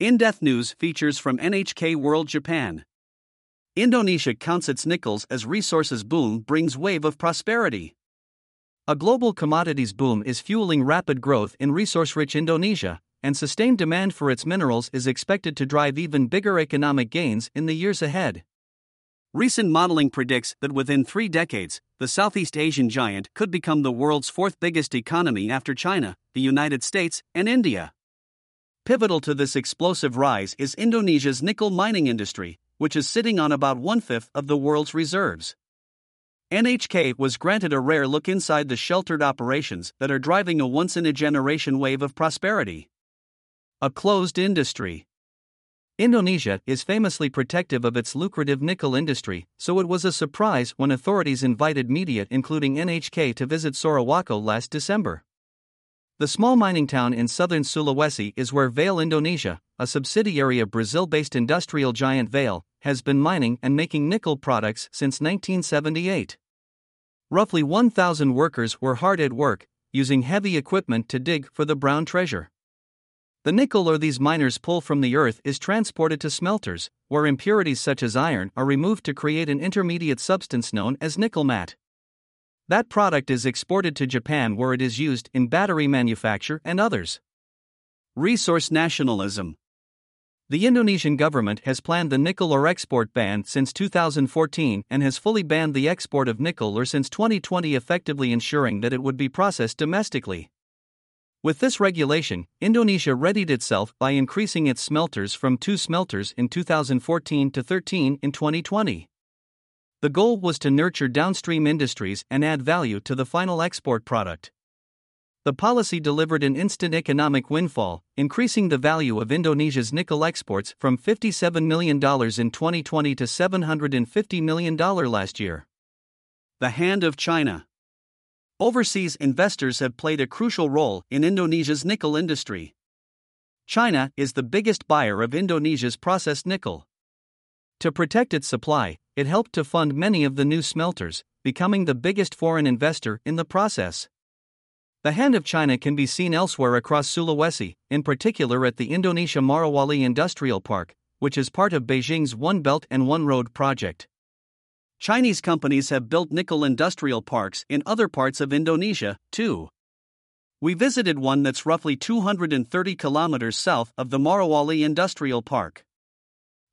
In Depth News features from NHK World Japan. Indonesia counts its nickels as resources boom brings wave of prosperity. A global commodities boom is fueling rapid growth in resource rich Indonesia, and sustained demand for its minerals is expected to drive even bigger economic gains in the years ahead. Recent modeling predicts that within three decades, the Southeast Asian giant could become the world's fourth biggest economy after China, the United States, and India. Pivotal to this explosive rise is Indonesia's nickel mining industry, which is sitting on about one fifth of the world's reserves. NHK was granted a rare look inside the sheltered operations that are driving a once in a generation wave of prosperity. A closed industry. Indonesia is famously protective of its lucrative nickel industry, so it was a surprise when authorities invited media, including NHK, to visit Sorowako last December. The small mining town in southern Sulawesi is where Vale Indonesia, a subsidiary of Brazil based industrial giant Vale, has been mining and making nickel products since 1978. Roughly 1,000 workers were hard at work, using heavy equipment to dig for the brown treasure. The nickel ore these miners pull from the earth is transported to smelters, where impurities such as iron are removed to create an intermediate substance known as nickel matte. That product is exported to Japan where it is used in battery manufacture and others. Resource nationalism. The Indonesian government has planned the nickel ore export ban since 2014 and has fully banned the export of nickel ore since 2020, effectively ensuring that it would be processed domestically. With this regulation, Indonesia readied itself by increasing its smelters from two smelters in 2014 to 13 in 2020. The goal was to nurture downstream industries and add value to the final export product. The policy delivered an instant economic windfall, increasing the value of Indonesia's nickel exports from $57 million in 2020 to $750 million last year. The Hand of China Overseas investors have played a crucial role in Indonesia's nickel industry. China is the biggest buyer of Indonesia's processed nickel. To protect its supply, it helped to fund many of the new smelters, becoming the biggest foreign investor in the process. The hand of China can be seen elsewhere across Sulawesi, in particular at the Indonesia Morowali Industrial Park, which is part of Beijing's One Belt and One Road project. Chinese companies have built nickel industrial parks in other parts of Indonesia, too. We visited one that's roughly 230 kilometers south of the Morowali Industrial Park.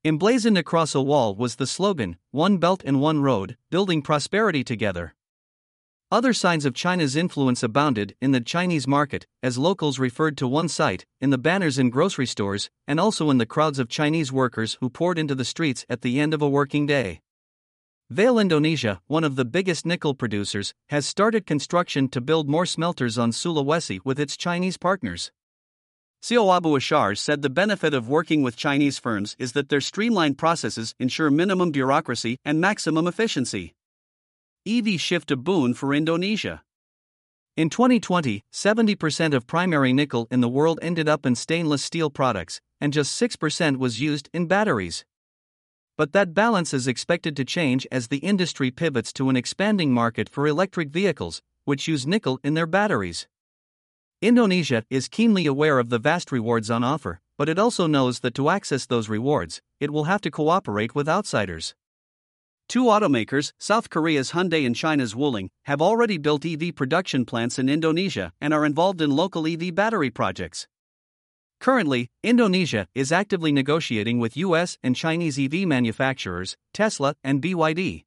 Emblazoned across a wall was the slogan, One Belt and One Road, building prosperity together. Other signs of China's influence abounded in the Chinese market, as locals referred to one site, in the banners in grocery stores, and also in the crowds of Chinese workers who poured into the streets at the end of a working day. Vale Indonesia, one of the biggest nickel producers, has started construction to build more smelters on Sulawesi with its Chinese partners. CEO Abu Ashar said the benefit of working with Chinese firms is that their streamlined processes ensure minimum bureaucracy and maximum efficiency. EV shift a boon for Indonesia. In 2020, 70% of primary nickel in the world ended up in stainless steel products, and just 6% was used in batteries. But that balance is expected to change as the industry pivots to an expanding market for electric vehicles, which use nickel in their batteries. Indonesia is keenly aware of the vast rewards on offer, but it also knows that to access those rewards, it will have to cooperate with outsiders. Two automakers, South Korea's Hyundai and China's Wuling, have already built EV production plants in Indonesia and are involved in local EV battery projects. Currently, Indonesia is actively negotiating with US and Chinese EV manufacturers, Tesla and BYD.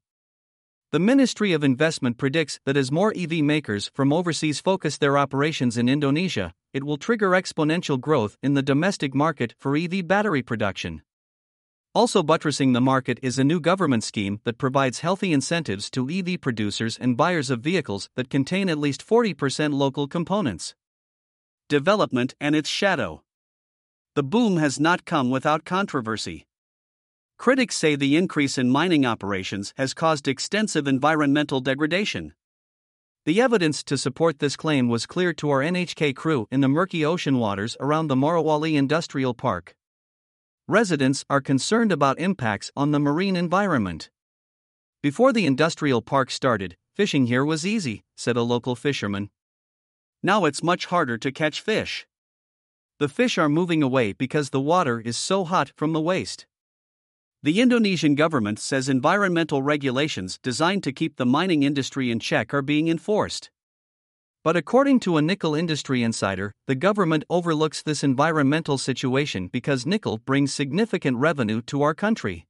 The Ministry of Investment predicts that as more EV makers from overseas focus their operations in Indonesia, it will trigger exponential growth in the domestic market for EV battery production. Also buttressing the market is a new government scheme that provides healthy incentives to EV producers and buyers of vehicles that contain at least 40% local components. Development and its shadow the boom has not come without controversy. Critics say the increase in mining operations has caused extensive environmental degradation. The evidence to support this claim was clear to our NHK crew in the murky ocean waters around the Morowali Industrial Park. Residents are concerned about impacts on the marine environment. Before the industrial park started, fishing here was easy, said a local fisherman. Now it's much harder to catch fish. the fish are moving away because the water is so hot from the waste. The Indonesian government says environmental regulations designed to keep the mining industry in check are being enforced. But according to a nickel industry insider, the government overlooks this environmental situation because nickel brings significant revenue to our country.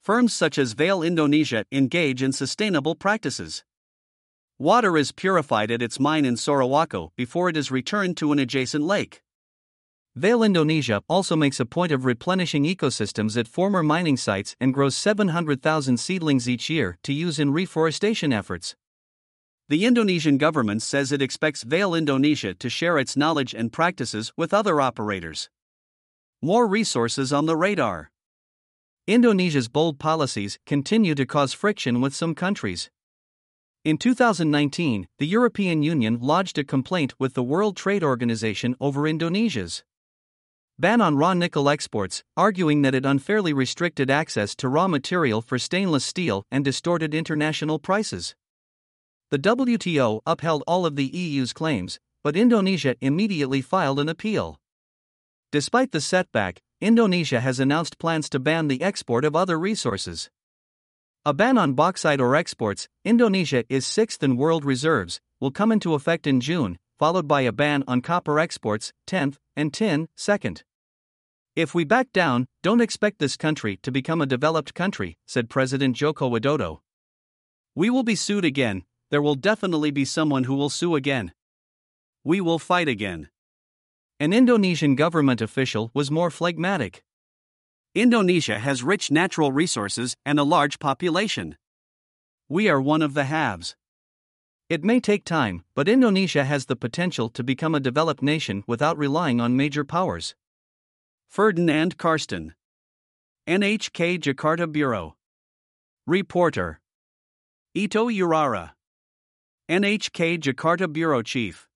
Firms such as Vale Indonesia engage in sustainable practices. Water is purified at its mine in Sorowako before it is returned to an adjacent lake. Vale Indonesia also makes a point of replenishing ecosystems at former mining sites and grows 700,000 seedlings each year to use in reforestation efforts. The Indonesian government says it expects Vale Indonesia to share its knowledge and practices with other operators. More resources on the radar. Indonesia's bold policies continue to cause friction with some countries. In 2019, the European Union lodged a complaint with the World Trade Organization over Indonesia's ban on raw nickel exports, arguing that it unfairly restricted access to raw material for stainless steel and distorted international prices. The WTO upheld all of the EU's claims, but Indonesia immediately filed an appeal. Despite the setback, Indonesia has announced plans to ban the export of other resources. A ban on bauxite ore exports, Indonesia is sixth in world reserves, will come into effect in June, followed by a ban on copper exports, 10th, and tin, 2nd. If we back down, don't expect this country to become a developed country, said President Joko Widodo. We will be sued again, there will definitely be someone who will sue again. We will fight again. An Indonesian government official was more phlegmatic. Indonesia has rich natural resources and a large population. We are one of the haves. It may take time, but Indonesia has the potential to become a developed nation without relying on major powers. Ferdinand Karsten. NHK Jakarta Bureau. Reporter. Ito Urara. NHK Jakarta Bureau Chief